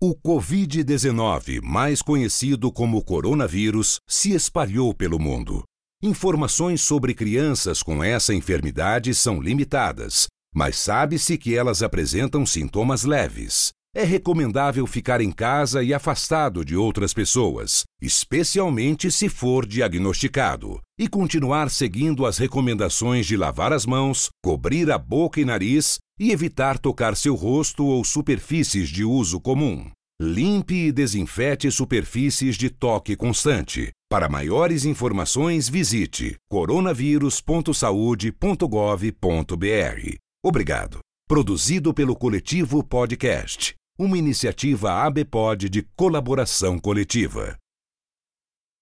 O Covid-19, mais conhecido como coronavírus, se espalhou pelo mundo. Informações sobre crianças com essa enfermidade são limitadas, mas sabe-se que elas apresentam sintomas leves. É recomendável ficar em casa e afastado de outras pessoas, especialmente se for diagnosticado, e continuar seguindo as recomendações de lavar as mãos, cobrir a boca e nariz e evitar tocar seu rosto ou superfícies de uso comum. Limpe e desinfete superfícies de toque constante. Para maiores informações, visite coronavírus.saude.gov.br. Obrigado. Produzido pelo Coletivo Podcast, uma iniciativa ABPOD de colaboração coletiva.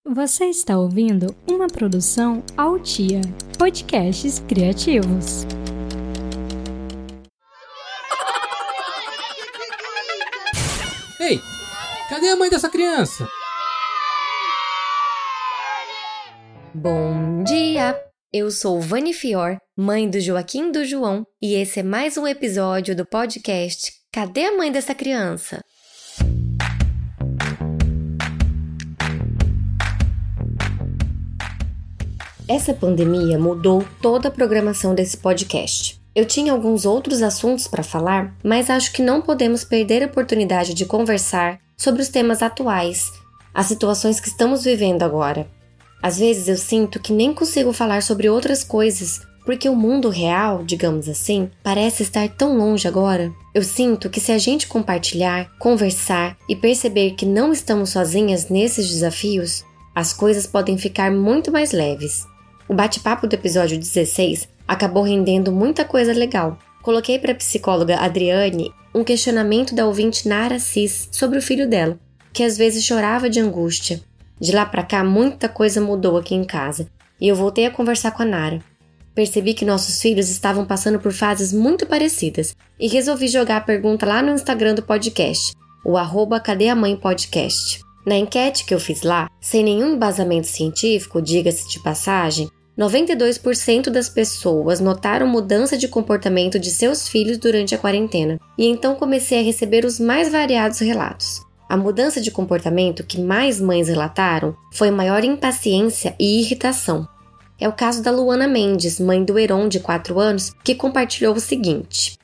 Você está ouvindo uma produção Altia, podcasts criativos. Cadê a mãe dessa criança? Bom dia! Eu sou Vani Fior, mãe do Joaquim do João, e esse é mais um episódio do podcast Cadê a mãe dessa criança? Essa pandemia mudou toda a programação desse podcast. Eu tinha alguns outros assuntos para falar, mas acho que não podemos perder a oportunidade de conversar sobre os temas atuais, as situações que estamos vivendo agora. Às vezes eu sinto que nem consigo falar sobre outras coisas, porque o mundo real, digamos assim, parece estar tão longe agora. Eu sinto que se a gente compartilhar, conversar e perceber que não estamos sozinhas nesses desafios, as coisas podem ficar muito mais leves. O bate-papo do episódio 16 acabou rendendo muita coisa legal. Coloquei para a psicóloga Adriane um questionamento da ouvinte Nara Cis sobre o filho dela, que às vezes chorava de angústia. De lá para cá, muita coisa mudou aqui em casa e eu voltei a conversar com a Nara. Percebi que nossos filhos estavam passando por fases muito parecidas e resolvi jogar a pergunta lá no Instagram do podcast, o arroba Cadê a Mãe Podcast. Na enquete que eu fiz lá, sem nenhum embasamento científico, diga-se de passagem, 92% das pessoas notaram mudança de comportamento de seus filhos durante a quarentena, e então comecei a receber os mais variados relatos. A mudança de comportamento que mais mães relataram foi maior impaciência e irritação. É o caso da Luana Mendes, mãe do Heron, de 4 anos, que compartilhou o seguinte: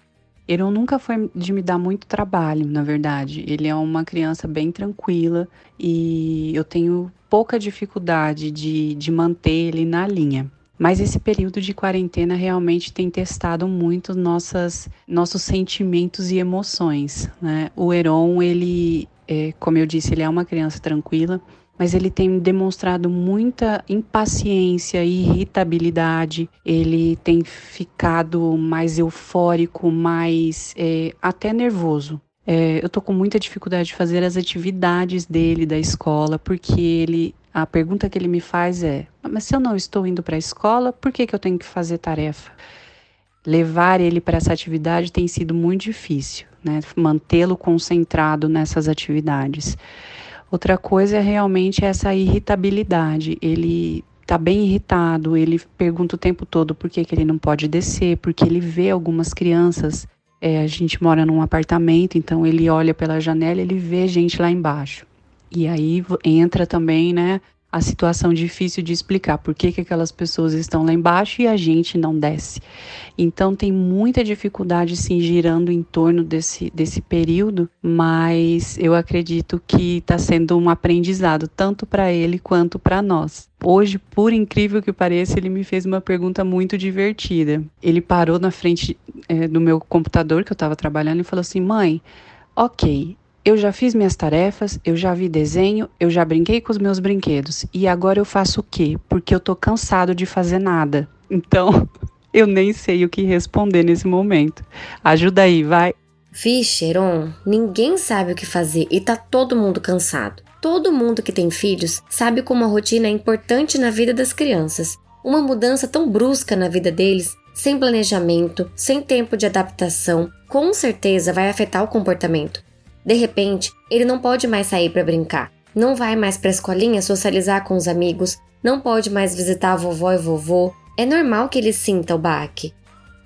Heron nunca foi de me dar muito trabalho, na verdade. Ele é uma criança bem tranquila e eu tenho pouca dificuldade de, de manter ele na linha. Mas esse período de quarentena realmente tem testado muito nossas, nossos sentimentos e emoções. Né? O Heron, ele, é, como eu disse, ele é uma criança tranquila, mas ele tem demonstrado muita impaciência e irritabilidade. Ele tem ficado mais eufórico, mais é, até nervoso. É, eu tô com muita dificuldade de fazer as atividades dele da escola, porque ele. A pergunta que ele me faz é: mas se eu não estou indo para a escola, por que, que eu tenho que fazer tarefa? Levar ele para essa atividade tem sido muito difícil, né? Mantê-lo concentrado nessas atividades. Outra coisa é realmente essa irritabilidade. Ele tá bem irritado, ele pergunta o tempo todo por que, que ele não pode descer, porque ele vê algumas crianças é, a gente mora num apartamento, então ele olha pela janela, ele vê gente lá embaixo. E aí entra também, né, a situação difícil de explicar por que, que aquelas pessoas estão lá embaixo e a gente não desce. Então tem muita dificuldade sim girando em torno desse, desse período, mas eu acredito que está sendo um aprendizado tanto para ele quanto para nós. Hoje, por incrível que pareça, ele me fez uma pergunta muito divertida. Ele parou na frente é, do meu computador que eu estava trabalhando e falou assim: Mãe, ok, eu já fiz minhas tarefas, eu já vi desenho, eu já brinquei com os meus brinquedos. E agora eu faço o quê? Porque eu tô cansado de fazer nada. Então, eu nem sei o que responder nesse momento. Ajuda aí, vai. Vixe, Heron, ninguém sabe o que fazer e tá todo mundo cansado. Todo mundo que tem filhos sabe como a rotina é importante na vida das crianças. Uma mudança tão brusca na vida deles, sem planejamento, sem tempo de adaptação, com certeza vai afetar o comportamento. De repente, ele não pode mais sair para brincar, não vai mais para a escolinha socializar com os amigos, não pode mais visitar a vovó e vovô. É normal que ele sinta o baque.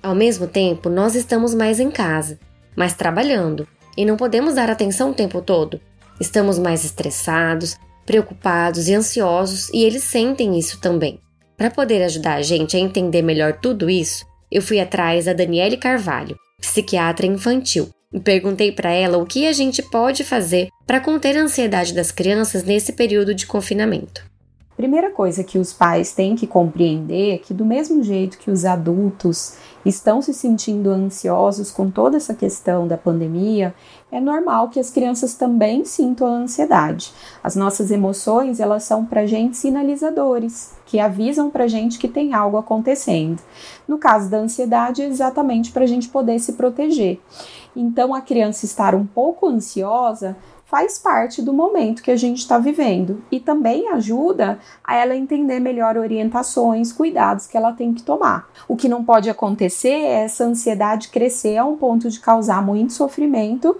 Ao mesmo tempo, nós estamos mais em casa, mas trabalhando. e não podemos dar atenção o tempo todo. Estamos mais estressados, preocupados e ansiosos e eles sentem isso também. Para poder ajudar a gente a entender melhor tudo isso, eu fui atrás da Daniele Carvalho, psiquiatra infantil, perguntei para ela o que a gente pode fazer para conter a ansiedade das crianças nesse período de confinamento. Primeira coisa que os pais têm que compreender é que, do mesmo jeito que os adultos estão se sentindo ansiosos com toda essa questão da pandemia, é normal que as crianças também sintam a ansiedade. As nossas emoções, elas são para gente sinalizadores, que avisam para gente que tem algo acontecendo. No caso da ansiedade, é exatamente para a gente poder se proteger. Então, a criança estar um pouco ansiosa faz parte do momento que a gente está vivendo e também ajuda a ela entender melhor orientações, cuidados que ela tem que tomar. O que não pode acontecer é essa ansiedade crescer a um ponto de causar muito sofrimento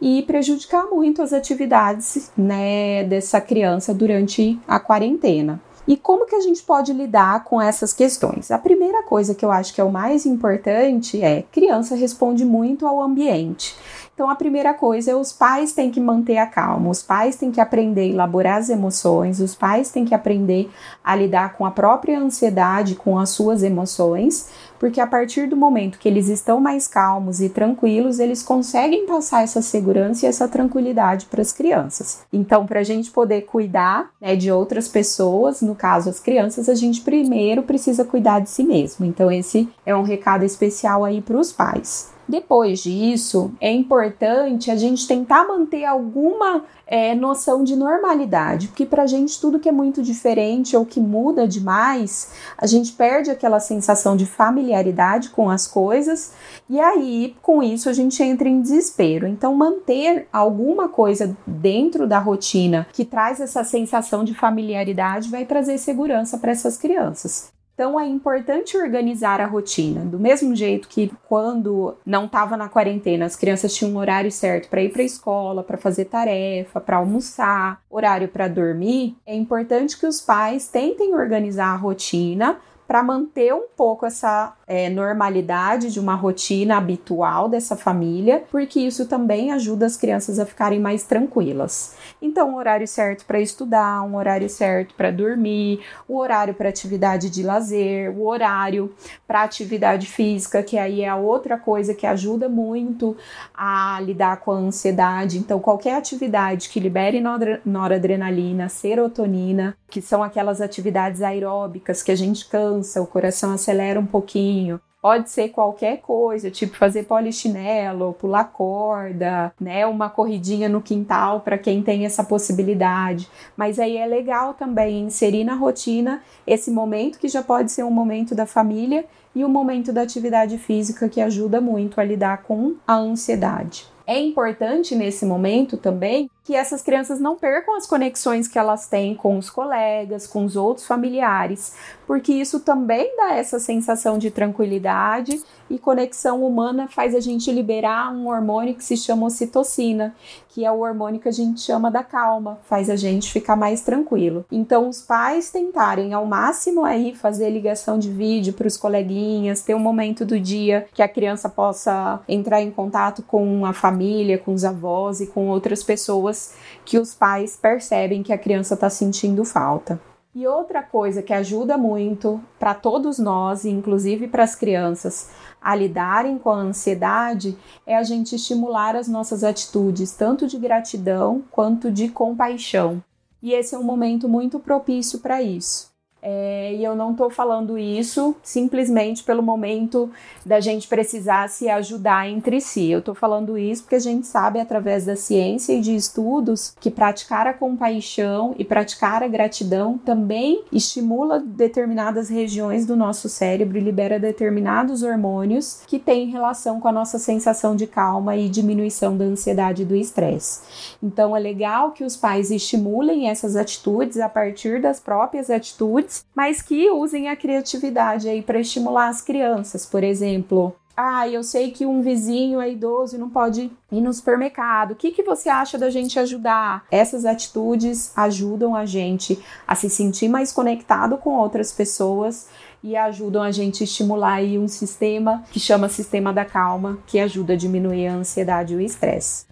e prejudicar muito as atividades né, dessa criança durante a quarentena. E como que a gente pode lidar com essas questões? A primeira coisa que eu acho que é o mais importante é criança responde muito ao ambiente. Então, a primeira coisa é os pais têm que manter a calma, os pais têm que aprender a elaborar as emoções, os pais têm que aprender a lidar com a própria ansiedade, com as suas emoções, porque a partir do momento que eles estão mais calmos e tranquilos, eles conseguem passar essa segurança e essa tranquilidade para as crianças. Então, para a gente poder cuidar né, de outras pessoas, no caso as crianças, a gente primeiro precisa cuidar de si mesmo. Então, esse é um recado especial aí para os pais. Depois disso, é importante a gente tentar manter alguma é, noção de normalidade, porque para a gente tudo que é muito diferente ou que muda demais, a gente perde aquela sensação de familiaridade com as coisas e aí com isso a gente entra em desespero. Então, manter alguma coisa dentro da rotina que traz essa sensação de familiaridade vai trazer segurança para essas crianças. Então é importante organizar a rotina. Do mesmo jeito que quando não estava na quarentena, as crianças tinham um horário certo para ir para a escola, para fazer tarefa, para almoçar, horário para dormir, é importante que os pais tentem organizar a rotina para manter um pouco essa é, normalidade de uma rotina habitual dessa família, porque isso também ajuda as crianças a ficarem mais tranquilas. Então, o horário certo para estudar, um horário certo para dormir, o horário para atividade de lazer, o horário para atividade física, que aí é a outra coisa que ajuda muito a lidar com a ansiedade. Então, qualquer atividade que libere noradrenalina, serotonina, que são aquelas atividades aeróbicas que a gente cansa, o coração acelera um pouquinho. Pode ser qualquer coisa, tipo fazer polichinelo, pular corda, né, uma corridinha no quintal para quem tem essa possibilidade. Mas aí é legal também inserir na rotina esse momento que já pode ser um momento da família e o um momento da atividade física que ajuda muito a lidar com a ansiedade. É importante nesse momento também que essas crianças não percam as conexões que elas têm com os colegas, com os outros familiares, porque isso também dá essa sensação de tranquilidade e conexão humana faz a gente liberar um hormônio que se chama ocitocina, que é o hormônio que a gente chama da calma, faz a gente ficar mais tranquilo. Então, os pais tentarem ao máximo aí fazer ligação de vídeo para os coleguinhas, ter um momento do dia que a criança possa entrar em contato com a família, com os avós e com outras pessoas que os pais percebem que a criança está sentindo falta. E outra coisa que ajuda muito para todos nós, inclusive para as crianças, a lidarem com a ansiedade é a gente estimular as nossas atitudes, tanto de gratidão quanto de compaixão. E esse é um momento muito propício para isso. É, e eu não estou falando isso simplesmente pelo momento da gente precisar se ajudar entre si. Eu estou falando isso porque a gente sabe, através da ciência e de estudos, que praticar a compaixão e praticar a gratidão também estimula determinadas regiões do nosso cérebro e libera determinados hormônios que têm relação com a nossa sensação de calma e diminuição da ansiedade e do estresse. Então, é legal que os pais estimulem essas atitudes a partir das próprias atitudes mas que usem a criatividade aí para estimular as crianças. Por exemplo, ah, eu sei que um vizinho é idoso e não pode ir no supermercado. O que, que você acha da gente ajudar? Essas atitudes ajudam a gente a se sentir mais conectado com outras pessoas e ajudam a gente a estimular aí um sistema que chama sistema da calma, que ajuda a diminuir a ansiedade e o estresse.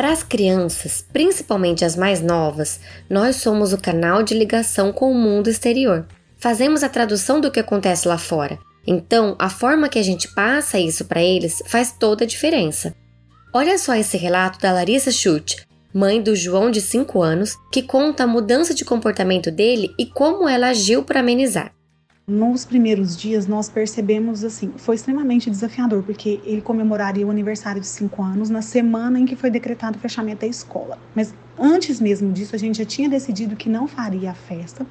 Para as crianças, principalmente as mais novas, nós somos o canal de ligação com o mundo exterior. Fazemos a tradução do que acontece lá fora. Então, a forma que a gente passa isso para eles faz toda a diferença. Olha só esse relato da Larissa Schultz, mãe do João de 5 anos, que conta a mudança de comportamento dele e como ela agiu para amenizar. Nos primeiros dias, nós percebemos assim, foi extremamente desafiador, porque ele comemoraria o aniversário de 5 anos na semana em que foi decretado o fechamento da escola. Mas antes mesmo disso, a gente já tinha decidido que não faria a festa,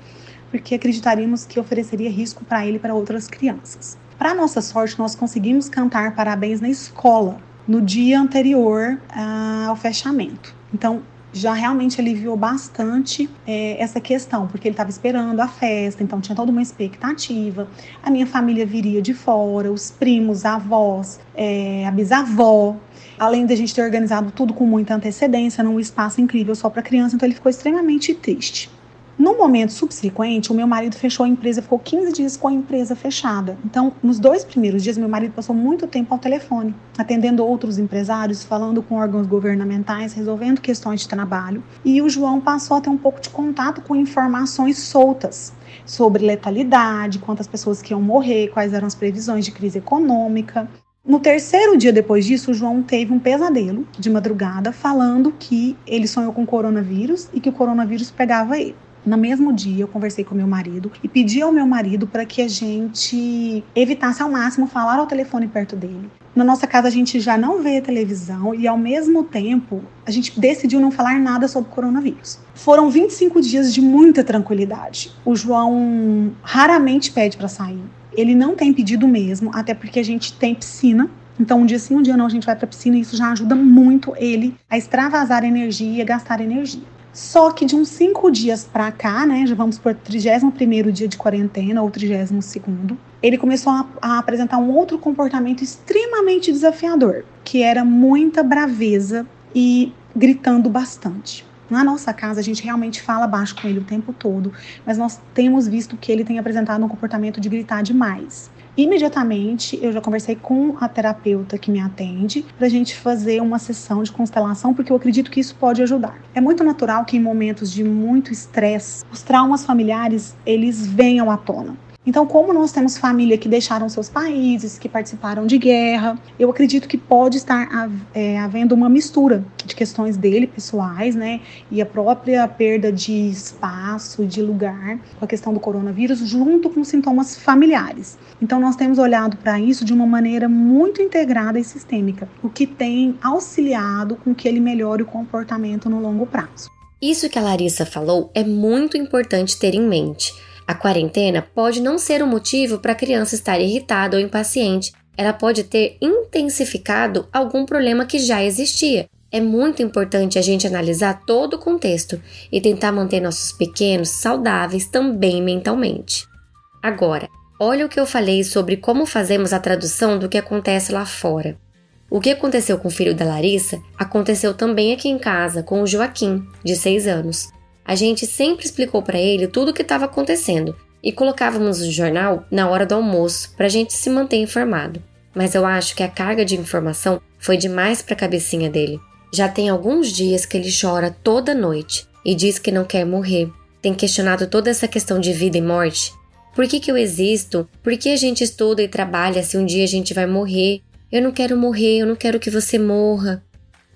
porque acreditaríamos que ofereceria risco para ele e para outras crianças. Para nossa sorte, nós conseguimos cantar parabéns na escola no dia anterior uh, ao fechamento. Então, já realmente aliviou bastante é, essa questão, porque ele estava esperando a festa, então tinha toda uma expectativa. A minha família viria de fora, os primos, avós, é, a bisavó. Além da gente ter organizado tudo com muita antecedência, num espaço incrível só para criança, então ele ficou extremamente triste. No momento subsequente, o meu marido fechou a empresa, ficou 15 dias com a empresa fechada. Então, nos dois primeiros dias, meu marido passou muito tempo ao telefone, atendendo outros empresários, falando com órgãos governamentais, resolvendo questões de trabalho. E o João passou a ter um pouco de contato com informações soltas sobre letalidade, quantas pessoas que iam morrer, quais eram as previsões de crise econômica. No terceiro dia depois disso, o João teve um pesadelo de madrugada falando que ele sonhou com coronavírus e que o coronavírus pegava ele. No mesmo dia, eu conversei com meu marido e pedi ao meu marido para que a gente evitasse ao máximo falar ao telefone perto dele. Na nossa casa, a gente já não vê televisão e, ao mesmo tempo, a gente decidiu não falar nada sobre coronavírus. Foram 25 dias de muita tranquilidade. O João raramente pede para sair. Ele não tem pedido mesmo, até porque a gente tem piscina então, um dia sim, um dia não, a gente vai para a piscina e isso já ajuda muito ele a extravasar energia, gastar energia. Só que de uns cinco dias para cá, né, já vamos por 31 dia de quarentena ou 32 ele começou a, a, apresentar um outro comportamento extremamente desafiador, que era muita braveza e gritando bastante. Na nossa casa, a gente realmente fala baixo com ele o tempo todo, mas nós temos visto que ele tem apresentado um comportamento de gritar demais. Imediatamente, eu já conversei com a terapeuta que me atende para a gente fazer uma sessão de constelação, porque eu acredito que isso pode ajudar. É muito natural que em momentos de muito estresse, os traumas familiares eles venham à tona. Então, como nós temos família que deixaram seus países, que participaram de guerra, eu acredito que pode estar é, havendo uma mistura de questões dele pessoais, né, e a própria perda de espaço, de lugar, com a questão do coronavírus, junto com sintomas familiares. Então, nós temos olhado para isso de uma maneira muito integrada e sistêmica, o que tem auxiliado com que ele melhore o comportamento no longo prazo. Isso que a Larissa falou é muito importante ter em mente a quarentena pode não ser um motivo para a criança estar irritada ou impaciente. Ela pode ter intensificado algum problema que já existia. É muito importante a gente analisar todo o contexto e tentar manter nossos pequenos saudáveis também mentalmente. Agora, olha o que eu falei sobre como fazemos a tradução do que acontece lá fora. O que aconteceu com o filho da Larissa aconteceu também aqui em casa com o Joaquim, de 6 anos. A gente sempre explicou para ele tudo o que estava acontecendo e colocávamos o jornal na hora do almoço para a gente se manter informado. Mas eu acho que a carga de informação foi demais para a cabecinha dele. Já tem alguns dias que ele chora toda noite e diz que não quer morrer. Tem questionado toda essa questão de vida e morte. Por que, que eu existo? Por que a gente estuda e trabalha se um dia a gente vai morrer? Eu não quero morrer, eu não quero que você morra.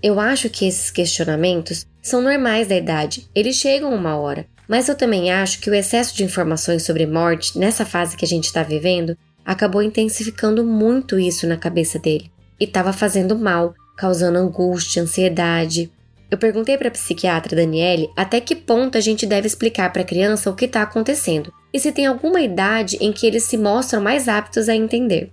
Eu acho que esses questionamentos são normais da idade, eles chegam uma hora, mas eu também acho que o excesso de informações sobre morte nessa fase que a gente está vivendo acabou intensificando muito isso na cabeça dele. E estava fazendo mal, causando angústia, ansiedade. Eu perguntei para a psiquiatra Daniele até que ponto a gente deve explicar para a criança o que está acontecendo. E se tem alguma idade em que eles se mostram mais aptos a entender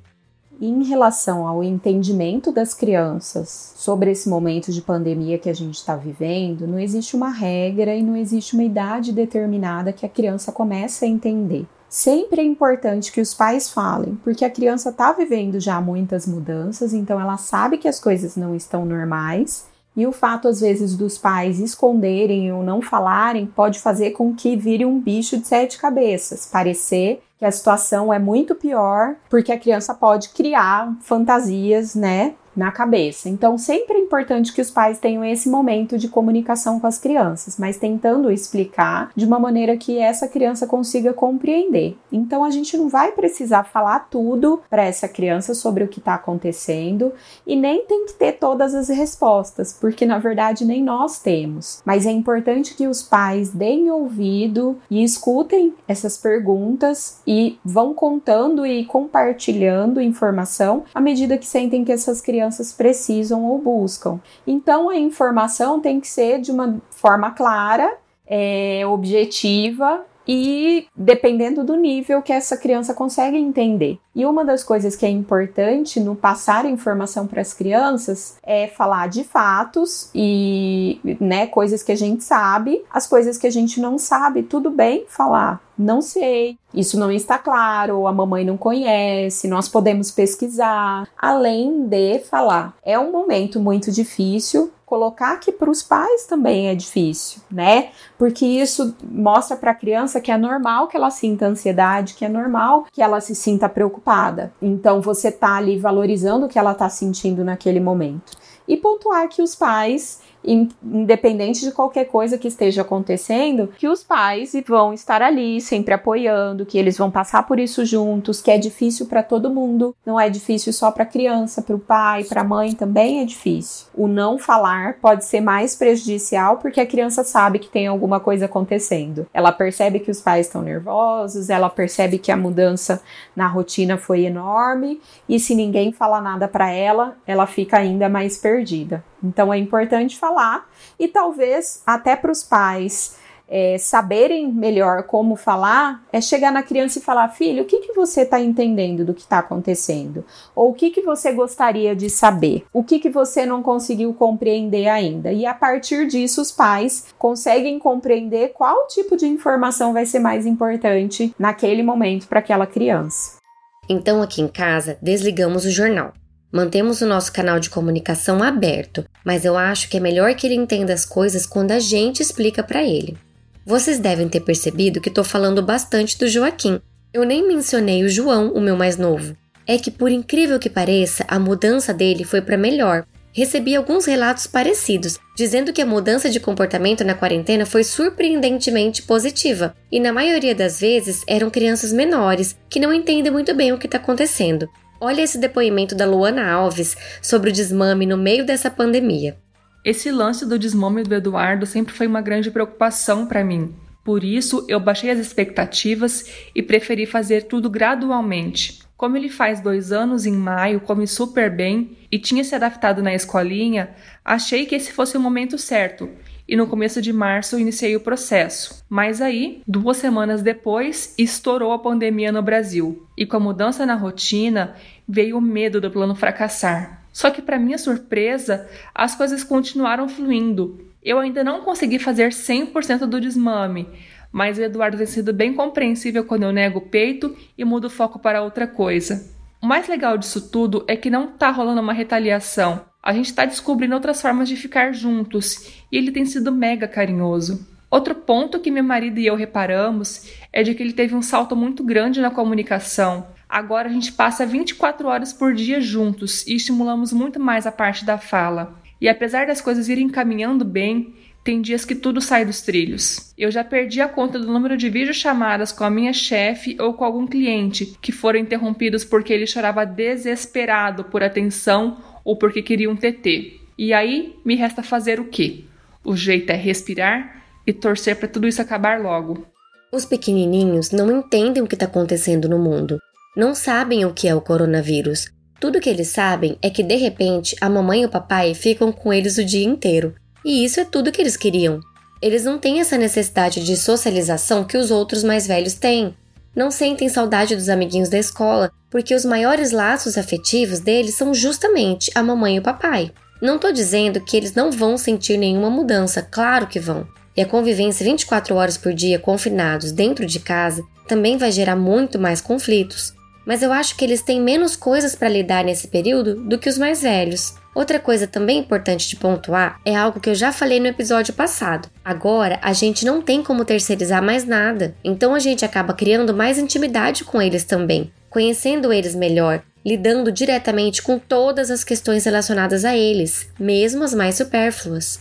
em relação ao entendimento das crianças sobre esse momento de pandemia que a gente está vivendo, não existe uma regra e não existe uma idade determinada que a criança comece a entender. Sempre é importante que os pais falem, porque a criança está vivendo já muitas mudanças, então ela sabe que as coisas não estão normais e o fato, às vezes, dos pais esconderem ou não falarem pode fazer com que vire um bicho de sete cabeças, parecer que a situação é muito pior, porque a criança pode criar fantasias, né? Na cabeça. Então, sempre é importante que os pais tenham esse momento de comunicação com as crianças, mas tentando explicar de uma maneira que essa criança consiga compreender. Então, a gente não vai precisar falar tudo para essa criança sobre o que está acontecendo e nem tem que ter todas as respostas, porque na verdade nem nós temos. Mas é importante que os pais deem ouvido e escutem essas perguntas e vão contando e compartilhando informação à medida que sentem que essas crianças precisam ou buscam. Então a informação tem que ser de uma forma clara, é, objetiva e dependendo do nível que essa criança consegue entender. E uma das coisas que é importante no passar informação para as crianças é falar de fatos e, né, coisas que a gente sabe, as coisas que a gente não sabe, tudo bem falar. Não sei, isso não está claro, a mamãe não conhece, nós podemos pesquisar, além de falar. É um momento muito difícil, colocar que para os pais também é difícil, né? Porque isso mostra para a criança que é normal que ela sinta ansiedade, que é normal que ela se sinta preocupada. Então você tá ali valorizando o que ela tá sentindo naquele momento. E pontuar que os pais independente de qualquer coisa que esteja acontecendo, que os pais vão estar ali sempre apoiando, que eles vão passar por isso juntos, que é difícil para todo mundo, não é difícil só para criança, para o pai, para a mãe também é difícil. O não falar pode ser mais prejudicial porque a criança sabe que tem alguma coisa acontecendo. Ela percebe que os pais estão nervosos, ela percebe que a mudança na rotina foi enorme e se ninguém fala nada para ela, ela fica ainda mais perdida. Então é importante falar e talvez até para os pais é, saberem melhor como falar, é chegar na criança e falar: filho, o que, que você está entendendo do que está acontecendo? Ou o que, que você gostaria de saber? O que, que você não conseguiu compreender ainda? E a partir disso, os pais conseguem compreender qual tipo de informação vai ser mais importante naquele momento para aquela criança. Então, aqui em casa, desligamos o jornal. Mantemos o nosso canal de comunicação aberto, mas eu acho que é melhor que ele entenda as coisas quando a gente explica para ele. Vocês devem ter percebido que estou falando bastante do Joaquim. Eu nem mencionei o João, o meu mais novo. É que, por incrível que pareça, a mudança dele foi para melhor. Recebi alguns relatos parecidos, dizendo que a mudança de comportamento na quarentena foi surpreendentemente positiva, e na maioria das vezes eram crianças menores que não entendem muito bem o que está acontecendo. Olha esse depoimento da Luana Alves sobre o desmame no meio dessa pandemia. Esse lance do desmame do Eduardo sempre foi uma grande preocupação para mim. Por isso, eu baixei as expectativas e preferi fazer tudo gradualmente. Como ele faz dois anos em maio, come super bem e tinha se adaptado na escolinha, achei que esse fosse o momento certo e no começo de março iniciei o processo. Mas aí, duas semanas depois, estourou a pandemia no Brasil e com a mudança na rotina veio o medo do plano fracassar. Só que, para minha surpresa, as coisas continuaram fluindo. Eu ainda não consegui fazer 100% do desmame, mas o Eduardo tem sido bem compreensível quando eu nego o peito e mudo o foco para outra coisa. O mais legal disso tudo é que não tá rolando uma retaliação. A gente está descobrindo outras formas de ficar juntos e ele tem sido mega carinhoso. Outro ponto que meu marido e eu reparamos é de que ele teve um salto muito grande na comunicação. Agora a gente passa 24 horas por dia juntos e estimulamos muito mais a parte da fala. E apesar das coisas irem caminhando bem, tem dias que tudo sai dos trilhos. Eu já perdi a conta do número de videochamadas com a minha chefe ou com algum cliente que foram interrompidos porque ele chorava desesperado por atenção ou porque queria um TT. E aí me resta fazer o quê? O jeito é respirar e torcer para tudo isso acabar logo. Os pequenininhos não entendem o que está acontecendo no mundo. Não sabem o que é o coronavírus. Tudo que eles sabem é que de repente a mamãe e o papai ficam com eles o dia inteiro e isso é tudo que eles queriam. Eles não têm essa necessidade de socialização que os outros mais velhos têm. Não sentem saudade dos amiguinhos da escola, porque os maiores laços afetivos deles são justamente a mamãe e o papai. Não estou dizendo que eles não vão sentir nenhuma mudança, claro que vão. E a convivência 24 horas por dia confinados dentro de casa também vai gerar muito mais conflitos. Mas eu acho que eles têm menos coisas para lidar nesse período do que os mais velhos. Outra coisa também importante de pontuar é algo que eu já falei no episódio passado. Agora a gente não tem como terceirizar mais nada, então a gente acaba criando mais intimidade com eles também, conhecendo eles melhor lidando diretamente com todas as questões relacionadas a eles, mesmo as mais supérfluas.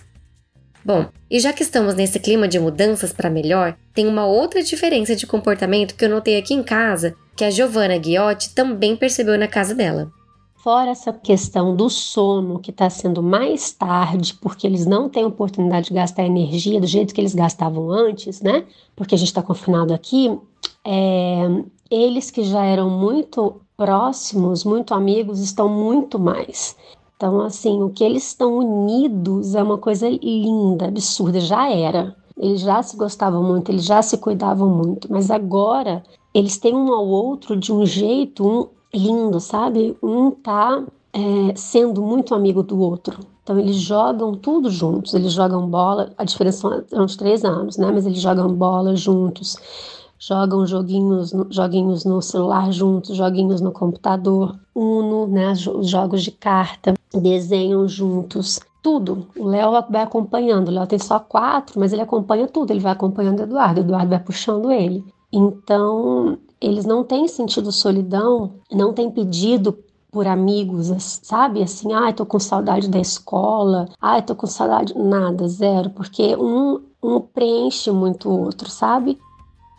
Bom, e já que estamos nesse clima de mudanças para melhor, tem uma outra diferença de comportamento que eu notei aqui em casa, que a Giovanna Guiotti também percebeu na casa dela. Fora essa questão do sono, que está sendo mais tarde, porque eles não têm oportunidade de gastar energia do jeito que eles gastavam antes, né? Porque a gente está confinado aqui, é, eles que já eram muito próximos, muito amigos, estão muito mais. Então, assim, o que eles estão unidos é uma coisa linda, absurda, já era. Eles já se gostavam muito, eles já se cuidavam muito, mas agora eles têm um ao outro de um jeito um, lindo, sabe? Um tá é, sendo muito amigo do outro. Então eles jogam tudo juntos, eles jogam bola, a diferença são uns três anos, né? Mas eles jogam bola juntos, jogam joguinhos, joguinhos no celular juntos, joguinhos no computador, Uno, né? Os jogos de carta, desenham juntos. Tudo. O Léo vai acompanhando. O Léo tem só quatro, mas ele acompanha tudo. Ele vai acompanhando o Eduardo. O Eduardo vai puxando ele. Então, eles não têm sentido solidão, não têm pedido por amigos, sabe? Assim, ai, ah, tô com saudade da escola, ai, ah, tô com saudade. Nada, zero, porque um, um preenche muito o outro, sabe?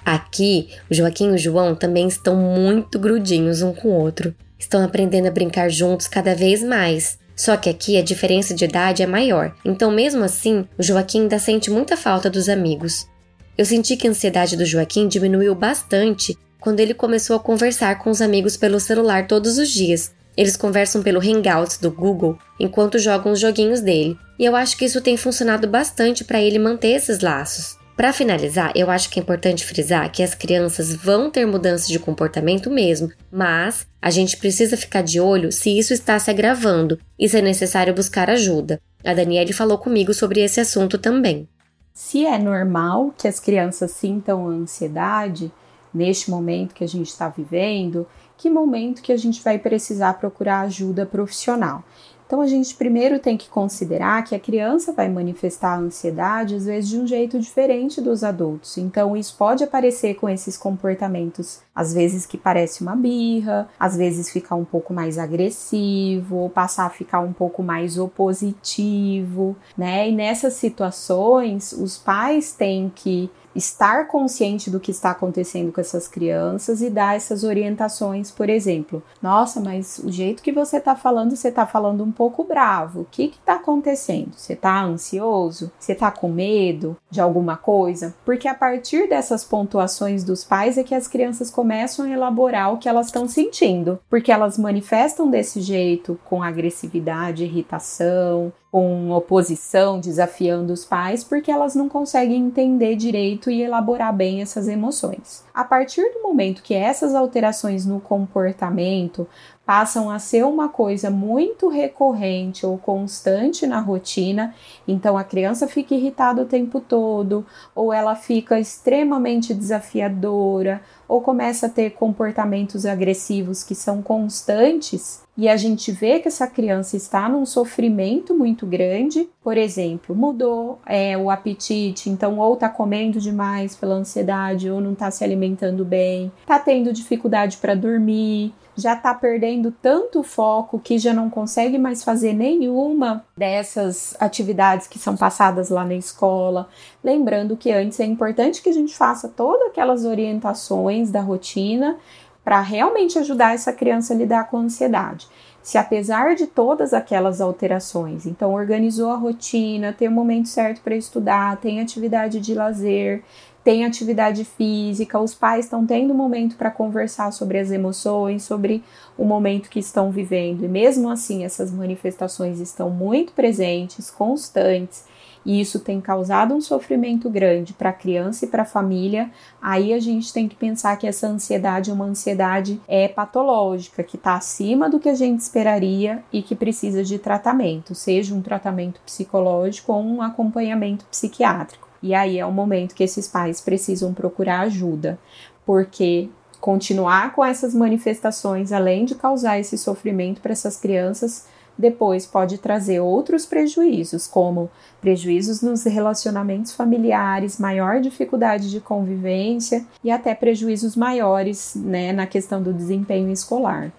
Aqui, o Joaquim e o João também estão muito grudinhos um com o outro. Estão aprendendo a brincar juntos cada vez mais. Só que aqui a diferença de idade é maior, então mesmo assim, o Joaquim ainda sente muita falta dos amigos. Eu senti que a ansiedade do Joaquim diminuiu bastante quando ele começou a conversar com os amigos pelo celular todos os dias. Eles conversam pelo Hangouts do Google enquanto jogam os joguinhos dele, e eu acho que isso tem funcionado bastante para ele manter esses laços. Para finalizar, eu acho que é importante frisar que as crianças vão ter mudanças de comportamento mesmo, mas a gente precisa ficar de olho se isso está se agravando e se é necessário buscar ajuda. A Daniele falou comigo sobre esse assunto também. Se é normal que as crianças sintam ansiedade, neste momento que a gente está vivendo, que momento que a gente vai precisar procurar ajuda profissional. Então a gente primeiro tem que considerar que a criança vai manifestar a ansiedade às vezes de um jeito diferente dos adultos. Então isso pode aparecer com esses comportamentos, às vezes que parece uma birra, às vezes ficar um pouco mais agressivo, ou passar a ficar um pouco mais opositivo, né? E nessas situações, os pais têm que estar consciente do que está acontecendo com essas crianças e dar essas orientações, por exemplo. Nossa, mas o jeito que você está falando, você está falando um pouco bravo. O que está acontecendo? Você está ansioso? Você está com medo de alguma coisa? Porque a partir dessas pontuações dos pais é que as crianças começam a elaborar o que elas estão sentindo, porque elas manifestam desse jeito com agressividade, irritação, com oposição, desafiando os pais, porque elas não conseguem entender direito e elaborar bem essas emoções. A partir do momento que essas alterações no comportamento passam a ser uma coisa muito recorrente ou constante na rotina, então a criança fica irritada o tempo todo, ou ela fica extremamente desafiadora, ou começa a ter comportamentos agressivos que são constantes, e a gente vê que essa criança está num sofrimento muito grande, por exemplo, mudou é, o apetite, então ou está comendo demais pela ansiedade, ou não está se alimentando bem, está tendo dificuldade para dormir, já está perdendo tanto foco que já não consegue mais fazer nenhuma dessas atividades que são passadas lá na escola. Lembrando que antes é importante que a gente faça todas aquelas orientações da rotina para realmente ajudar essa criança a lidar com a ansiedade. Se apesar de todas aquelas alterações, então organizou a rotina, tem o momento certo para estudar, tem atividade de lazer, tem atividade física, os pais estão tendo momento para conversar sobre as emoções, sobre o momento que estão vivendo, e mesmo assim essas manifestações estão muito presentes, constantes, e isso tem causado um sofrimento grande para a criança e para a família, aí a gente tem que pensar que essa ansiedade é uma ansiedade é patológica, que está acima do que a gente esperaria e que precisa de tratamento, seja um tratamento psicológico ou um acompanhamento psiquiátrico. E aí é o momento que esses pais precisam procurar ajuda, porque continuar com essas manifestações, além de causar esse sofrimento para essas crianças, depois pode trazer outros prejuízos, como prejuízos nos relacionamentos familiares, maior dificuldade de convivência e até prejuízos maiores né, na questão do desempenho escolar.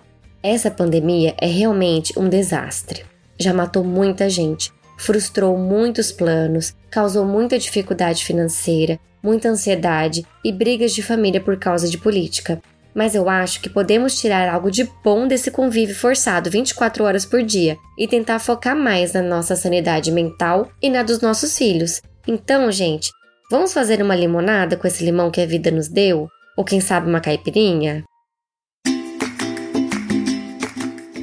Essa pandemia é realmente um desastre. Já matou muita gente, frustrou muitos planos, causou muita dificuldade financeira, muita ansiedade e brigas de família por causa de política. Mas eu acho que podemos tirar algo de bom desse convívio forçado 24 horas por dia e tentar focar mais na nossa sanidade mental e na dos nossos filhos. Então, gente, vamos fazer uma limonada com esse limão que a vida nos deu? Ou quem sabe uma caipirinha?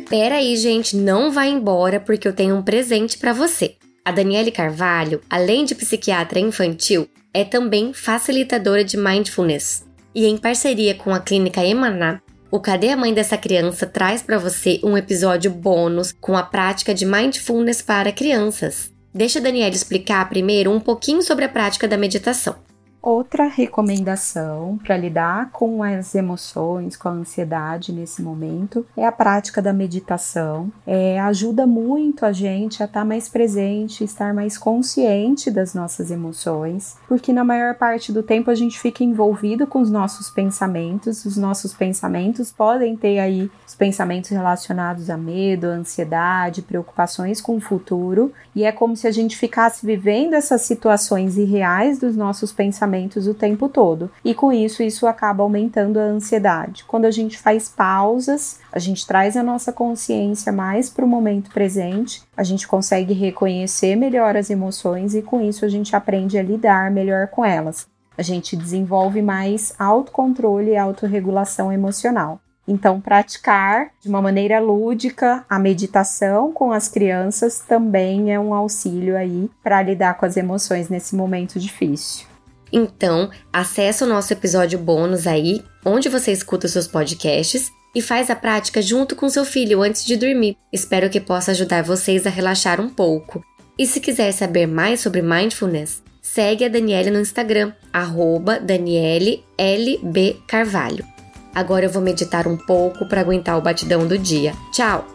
Pera aí, gente, não vai embora porque eu tenho um presente para você. A Daniele Carvalho, além de psiquiatra infantil, é também facilitadora de mindfulness. E em parceria com a clínica Emaná, o Cadê a Mãe dessa criança traz para você um episódio bônus com a prática de mindfulness para crianças. Deixa a Daniela explicar primeiro um pouquinho sobre a prática da meditação. Outra recomendação para lidar com as emoções, com a ansiedade nesse momento é a prática da meditação. É, ajuda muito a gente a estar tá mais presente, estar mais consciente das nossas emoções, porque na maior parte do tempo a gente fica envolvido com os nossos pensamentos. Os nossos pensamentos podem ter aí os pensamentos relacionados a medo, ansiedade, preocupações com o futuro, e é como se a gente ficasse vivendo essas situações irreais dos nossos pensamentos pensamentos o tempo todo. E com isso, isso acaba aumentando a ansiedade. Quando a gente faz pausas, a gente traz a nossa consciência mais para o momento presente, a gente consegue reconhecer melhor as emoções e com isso a gente aprende a lidar melhor com elas. A gente desenvolve mais autocontrole e autorregulação emocional. Então, praticar de uma maneira lúdica a meditação com as crianças também é um auxílio aí para lidar com as emoções nesse momento difícil. Então, acessa o nosso episódio bônus aí, onde você escuta os seus podcasts e faz a prática junto com seu filho antes de dormir. Espero que possa ajudar vocês a relaxar um pouco. E se quiser saber mais sobre mindfulness, segue a Daniele no Instagram, arroba. Agora eu vou meditar um pouco para aguentar o batidão do dia. Tchau!